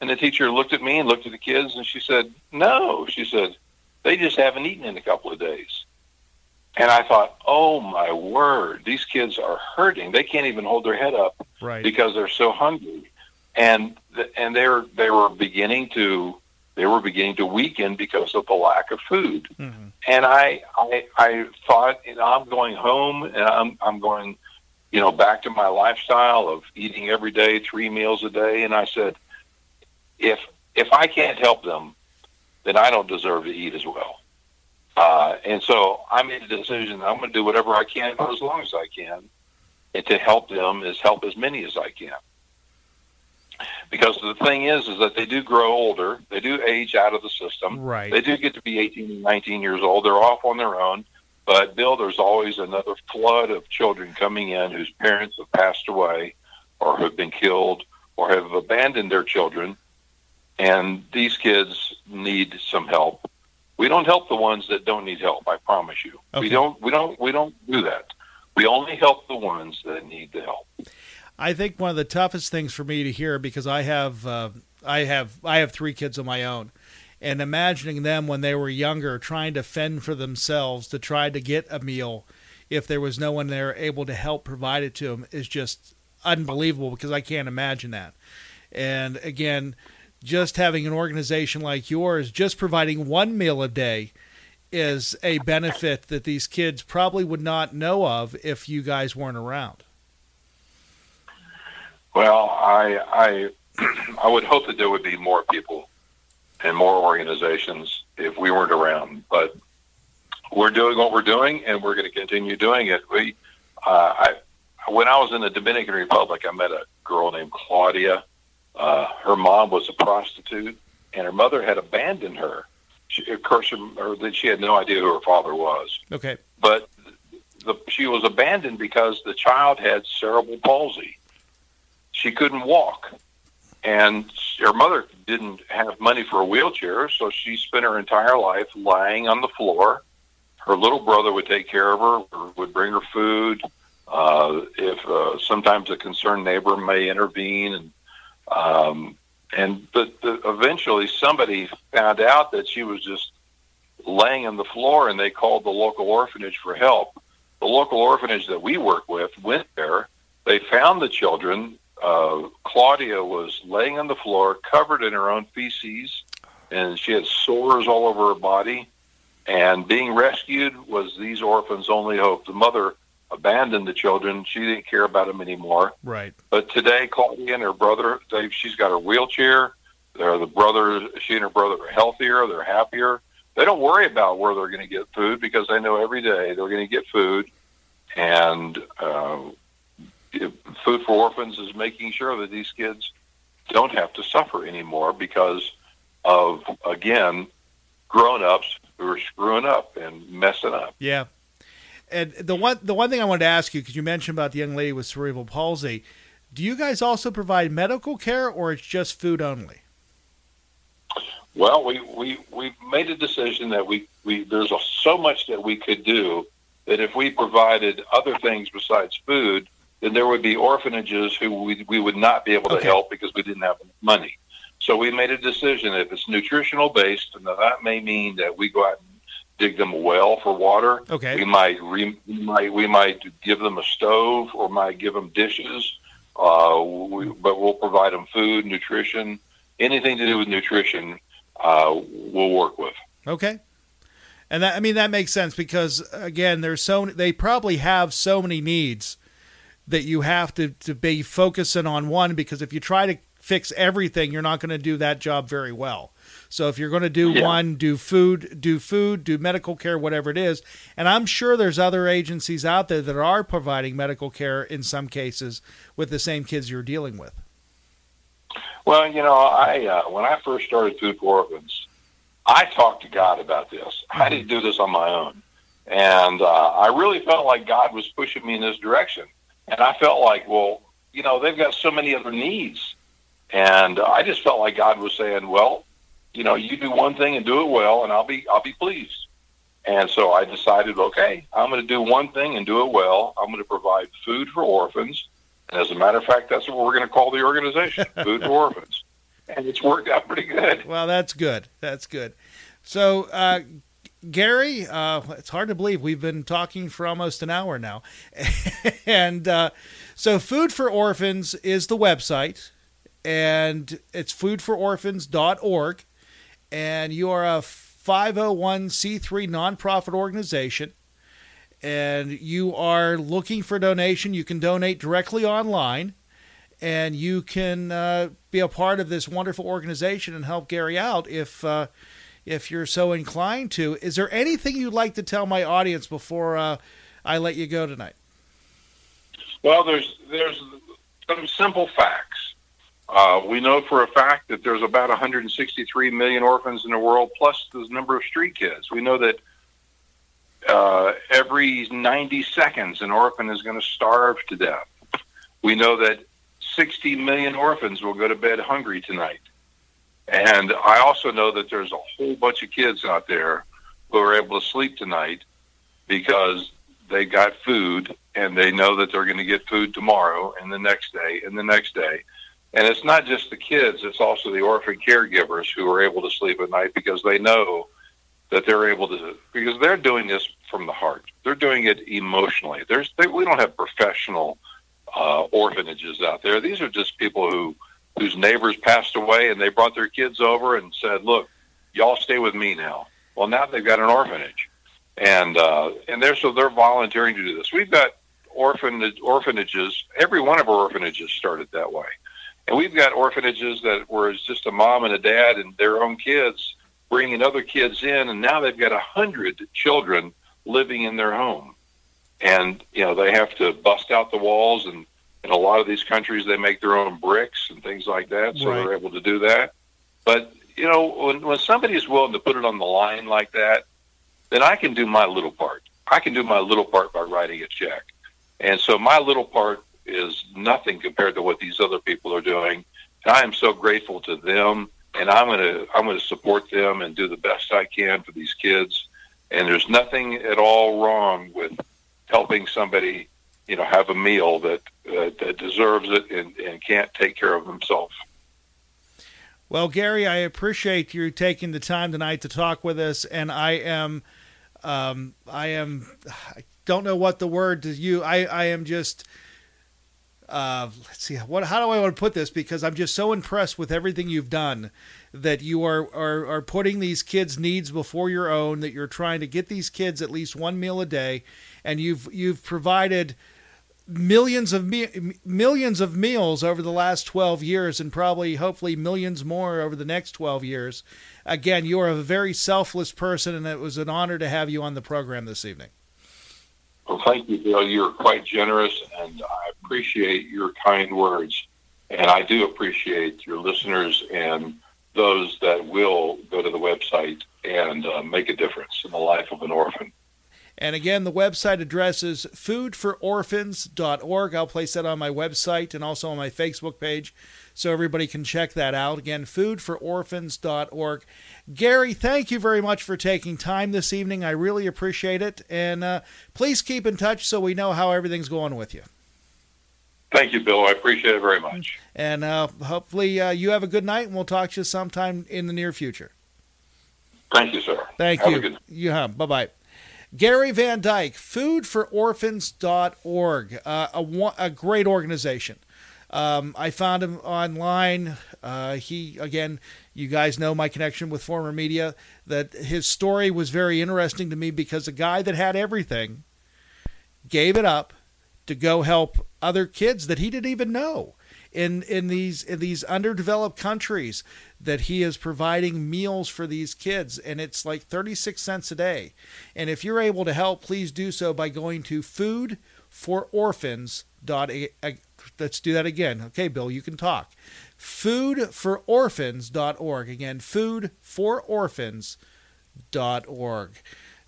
And the teacher looked at me and looked at the kids, and she said, "No." She said, "They just haven't eaten in a couple of days." And I thought, "Oh my word, these kids are hurting. They can't even hold their head up Right. because they're so hungry." And and they were they were beginning to they were beginning to weaken because of the lack of food. Mhm. And I I I thought, you know, I'm going home and I'm I'm going, you know, back to my lifestyle of eating every day, three meals a day. And I said, if if I can't help them, then I don't deserve to eat as well. Uh, and so I made a decision. I'm going to do whatever I can for as long as I can, and to help them is help as many as I can. Because the thing is, is that they do grow older. They do age out of the system. Right. They do get to be 18 and 19 years old. They're off on their own. But Bill, there's always another flood of children coming in whose parents have passed away or have been killed or have abandoned their children. And these kids need some help. We don't help the ones that don't need help, I promise you. Okay. We don't we don't we don't do that. We only help the ones that need the help. I think one of the toughest things for me to hear because I have uh, I have I have three kids of my own, and imagining them when they were younger trying to fend for themselves to try to get a meal, if there was no one there able to help provide it to them, is just unbelievable because I can't imagine that. And again, just having an organization like yours, just providing one meal a day, is a benefit that these kids probably would not know of if you guys weren't around. Well, I I [CLEARS THROAT] I would hope that there would be more people and more organizations if we weren't around. But we're doing what we're doing, and we're going to continue doing it. We, uh, I, when I was in the Dominican Republic, I met a girl named Claudia. Uh, her mom was a prostitute, and her mother had abandoned her. She, of course, her, or that she had no idea who her father was Okay. but the, she was abandoned because the child had cerebral palsy. She couldn't walk, and her mother didn't have money for a wheelchair, so she spent her entire life lying on the floor. Her little brother would take care of her, or would bring her food. Uh, if uh, sometimes a concerned neighbor may intervene, and um, and but eventually somebody found out that she was just laying on the floor, and they called the local orphanage for help. The local orphanage that we work with went there. They found the children. Uh, Claudia was laying on the floor, covered in her own feces, and she had sores all over her body. And being rescued was these orphans' only hope. The mother abandoned the children; she didn't care about them anymore. Right. But today, Claudia and her brother, they, she's got her wheelchair. They're the brother, she and her brother are healthier. They're happier. They don't worry about where they're going to get food because they know every day they're going to get food. And uh, Food for Orphans is making sure that these kids don't have to suffer anymore because of, again, grown-ups who are screwing up and messing up. Yeah. And the one the one thing I wanted to ask you because you mentioned about the young lady with cerebral palsy, do you guys also provide medical care or it's just food only? Well, we we we made a decision that we we there's a, so much that we could do that if we provided other things besides food, then there would be orphanages who we we would not be able to Okay. help because we didn't have money. So we made a decision if it's nutritional based, and that may mean that we go out and dig them a well for water. Okay. We might re, we might we might give them a stove or might give them dishes. Uh, we, but we'll provide them food, nutrition, anything to do with nutrition. Uh, we'll work with. Okay. And that I mean that makes sense because again, there's so they probably have so many needs that you have to to be focusing on one because if you try to fix everything, you're not going to do that job very well. So if you're going to do Yeah. one, do food, do food, do medical care, whatever it is. And I'm sure there's other agencies out there that are providing medical care in some cases with the same kids you're dealing with. Well, you know, I uh, when I first started Food for Orphans, I talked to God about this. I didn't do this on my own, and uh, I really felt like God was pushing me in this direction. And I felt like, well, you know, they've got so many other needs, and I just felt like God was saying, well, you know, you do one thing and do it well, and I'll be I'll be pleased. And so I decided, okay, I'm going to do one thing and do it well. I'm going to provide food for orphans. And as a matter of fact, that's what we're going to call the organization, [LAUGHS] Food for Orphans. And it's worked out pretty good. Well, that's good. That's good. So, uh, Gary, uh, it's hard to believe we've been talking for almost an hour now. [LAUGHS] and uh, so, Food for Orphans is the website, and it's foodfororphans.org. And you are a 501c3 nonprofit organization. And you are looking for donation. You can donate directly online, and you can uh, be a part of this wonderful organization and help Gary out if uh, if you're so inclined to. Is there anything you'd like to tell my audience before uh, I let you go tonight? Well, there's there's some simple facts. Uh, we know for a fact that there's about 163 million orphans in the world, plus the number of street kids. We know that uh, every 90 seconds an orphan is going to starve to death. We know that 60 million orphans will go to bed hungry tonight. And I also know that there's a whole bunch of kids out there who are able to sleep tonight because they got food and they know that they're going to get food tomorrow and the next day and the next day. And it's not just the kids, it's also the orphan caregivers who are able to sleep at night because they know that they're able to, because they're doing this from the heart. They're doing it emotionally. There's, they, we don't have professional uh, orphanages out there. These are just people who whose neighbors passed away and they brought their kids over and said, "Look, y'all stay with me now." Well, now they've got an orphanage, and uh, and they're so they're volunteering to do this. We've got orphan orphanages. Every one of our orphanages started that way, and we've got orphanages that were just a mom and a dad and their own kids bringing other kids in, and now they've got a hundred children living in their home, and you know they have to bust out the walls and in a lot of these countries, they make their own bricks and things like that, so Right. they're able to do that. But you know, when when somebody is willing to put it on the line like that, then I can do my little part. I can do my little part by writing a check, and so my little part is nothing compared to what these other people are doing. And I am so grateful to them, and I'm gonna I'm gonna support them and do the best I can for these kids. And there's nothing at all wrong with helping somebody you know, have a meal that uh, that deserves it and, and can't take care of themselves. Well, Gary, I appreciate you taking the time tonight to talk with us, and I am, um, I am, I don't know what the word to you. I, I am just, uh, let's see, what, how do I want to put this? Because I'm just so impressed with everything you've done, that you are, are are putting these kids' needs before your own. That you're trying to get these kids at least one meal a day, and you've you've provided millions of me- millions of meals over the last 12 years and probably hopefully millions more over the next 12 years again you are a very selfless person and it was an honor to have you on the program this evening Well, thank you, Bill. You're quite generous, and I appreciate your kind words. And I do appreciate your listeners and those that will go to the website and uh, make a difference in the life of an orphan. and again the website address is foodfororphans.org i'll place that on my website and also on my facebook page so everybody can check that out again foodfororphans.org gary thank you very much for taking time this evening i really appreciate it and uh, please keep in touch so we know how everything's going with you Thank you, Bill. I appreciate it very much. And uh, hopefully uh, you have a good night, and we'll talk to you sometime in the near future. Thank you, sir. Thank Have a you. good You have. Bye bye. Gary Van Dyke, foodfororphans.org, uh, a, a great organization. Um, I found him online. Uh, he, again, you guys know my connection with former media, that his story was very interesting to me because a guy that had everything gave it up to go help other kids that he didn't even know in in these in these underdeveloped countries that he is providing meals for these kids and it's like 36 cents a day and if you're able to help please do so by going to foodfororphans dot let's do that again. Okay bill you can talk. foodfororphans.org again foodfororphans.org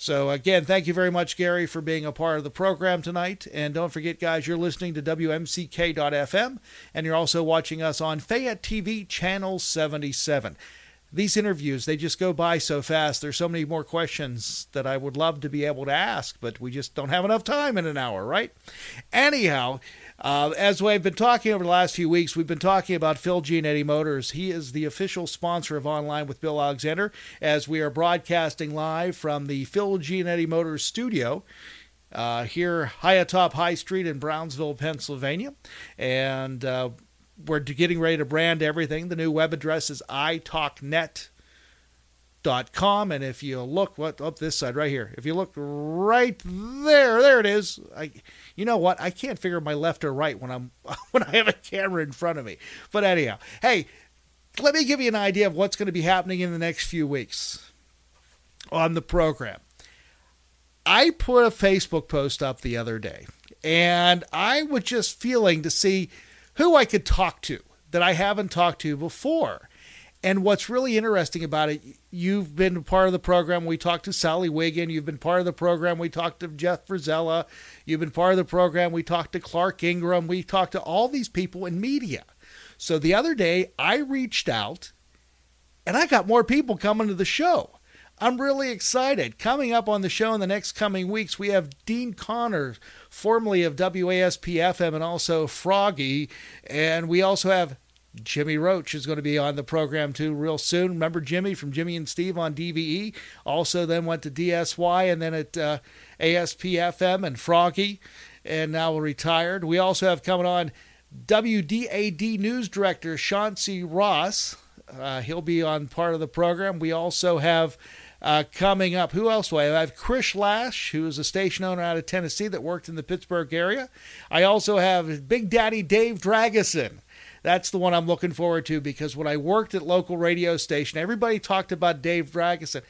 so, again, thank you very much, Gary, for being a part of the program tonight. And don't forget, guys, you're listening to WMCK.FM, and you're also watching us on Fayette TV Channel 77. these interviews they just go by so fast. There's so many more questions that i would love to be able to ask but we just don't have enough time in an hour right? Anyhow uh, as we've been talking over the last few weeks, we've been talking about Phil Giannetti Motors. He is the official sponsor of Online with Bill Alexander as we are broadcasting live from the Phil Giannetti Motors studio uh, here high atop High Street in Brownsville, Pennsylvania. And uh, we're getting ready to brand everything. The new web address is italknet.com. Dot com and if you look what up this side right here, if you look right there, there it is. I you know what? I can't figure my left or right when I'm [LAUGHS] when I have a camera in front of me. But anyhow, hey, let me give you an idea of what's going to be happening in the next few weeks on the program. I put a Facebook post up the other day, and I was just feeling to see who I could talk to that I haven't talked to before. And what's really interesting about it, you've been part of the program. We talked to Sally Wiggin. You've been part of the program. We talked to Jeff Verszyla. You've been part of the program. We talked to Clark Ingram. We talked to all these people in media. So the other day, I reached out and I got more people coming to the show. I'm really excited. Coming up on the show in the next coming weeks, we have Dean Connors, formerly of WASP FM and also Froggy. And we also have Jimmy Roach is going to be on the program too real soon. Remember Jimmy from Jimmy and Steve on DVE? Also, then went to DSY and then at uh, ASP FM and Froggy, and now retired. We also have coming on WDAD News Director Chauncey Ross. Uh, he'll be on part of the program. We also have uh, coming up, who else do I have? I have Chris Lash, who is a station owner out of Tennessee that worked in the Pittsburgh area. I also have Big Daddy Dave Dragosin that's the one I'm looking forward to because when I worked at local radio station, everybody talked about Dave Dragosin.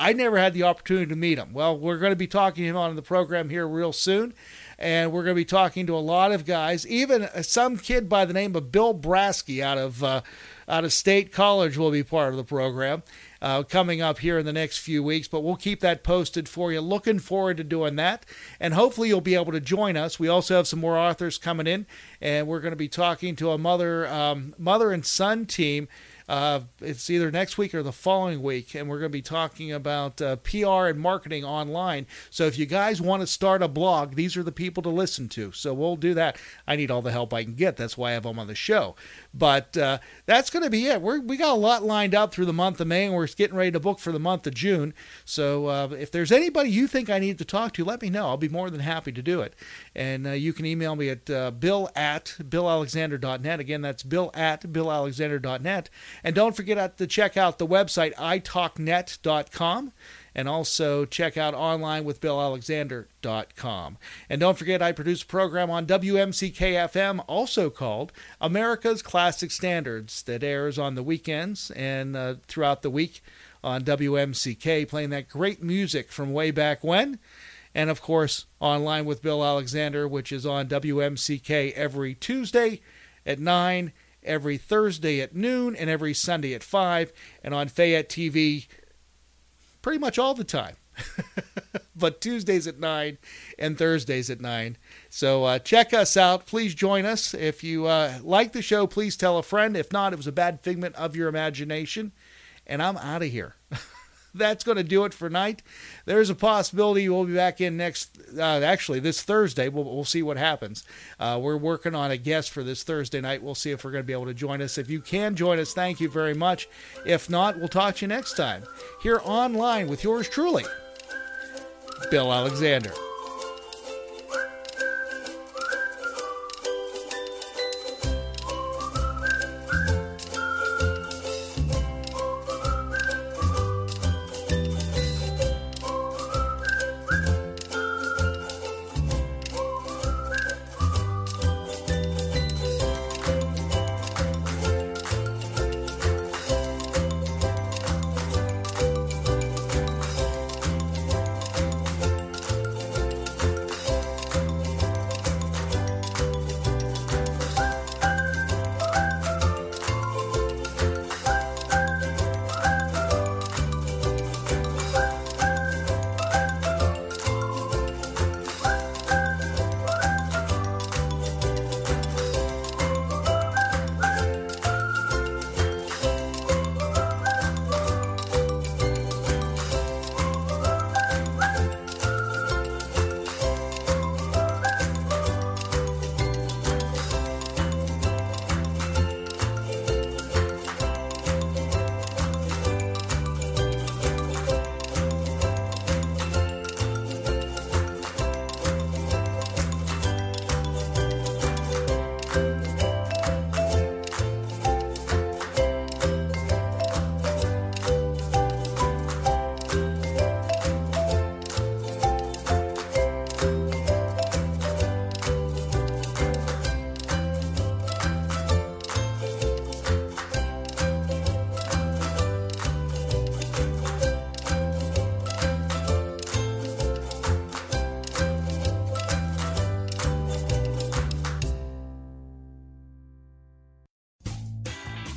I never had the opportunity to meet him. Well, we're going to be talking to him on the program here real soon, and we're going to be talking to a lot of guys. Even some kid by the name of Bill Brasky out of uh, out of State College will be part of the program uh, coming up here in the next few weeks. But we'll keep that posted for you. Looking forward to doing that. And hopefully you'll be able to join us. We also have some more authors coming in, and we're going to be talking to a mother, um, mother and son team uh, it's either next week or the following week, and we're going to be talking about uh, PR and marketing online. So if you guys want to start a blog, these are the people to listen to. So we'll do that. I need all the help I can get. That's why I have them on the show. But uh, that's going to be it. We're, we got a lot lined up through the month of May, and we're getting ready to book for the month of June. So uh, if there's anybody you think I need to talk to, let me know. I'll be more than happy to do it. And uh, you can email me at uh, bill at billalexander.net. Again, that's bill at billalexander.net. And don't forget to check out the website italknet.com and also check out online with billalexander.com. And don't forget, I produce a program on WMCK-FM, also called America's Classic Standards, that airs on the weekends and uh, throughout the week on WMCK, playing that great music from way back when. And of course, online with Bill Alexander, which is on WMCK every Tuesday at 9 every Thursday at noon and every Sunday at 5, and on Fayette TV pretty much all the time. [LAUGHS] but Tuesdays at 9 and Thursdays at 9. So uh, check us out. Please join us. If you uh, like the show, please tell a friend. If not, it was a bad figment of your imagination. And I'm out of here. [LAUGHS] that's going to do it for night. There's a possibility we'll be back in next, uh, actually, this Thursday. We'll, we'll see what happens. Uh, we're working on a guest for this Thursday night. We'll see if we're going to be able to join us. If you can join us, thank you very much. If not, we'll talk to you next time here online with yours truly, Bill Alexander.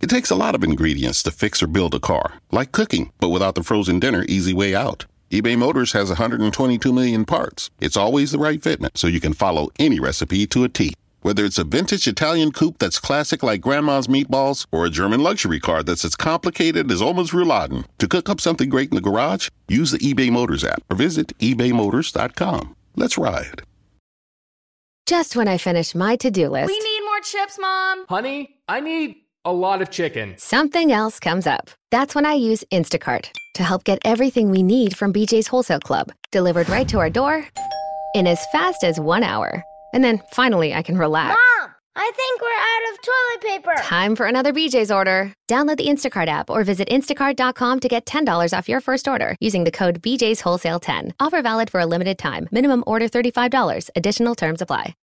It takes a lot of ingredients to fix or build a car, like cooking, but without the frozen dinner easy way out. eBay Motors has 122 million parts. It's always the right fitment, so you can follow any recipe to a T. Whether it's a vintage Italian coupe that's classic like grandma's meatballs, or a German luxury car that's as complicated as Oma's rouladen, to cook up something great in the garage, use the eBay Motors app or visit ebaymotors.com. Let's ride. Just when I finish my to-do list, We need more chips, Mom. Honey, I need a lot of chicken. something else comes up. That's when I use Instacart to help get everything we need from BJ's Wholesale Club delivered right to our door in as fast as one hour. And then finally, I can relax. Mom, I think we're out of toilet paper. Time for another BJ's order. Download the Instacart app or visit instacart.com to get $10 off your first order using the code BJ's Wholesale 10. Offer valid for a limited time. Minimum order $35. Additional terms apply.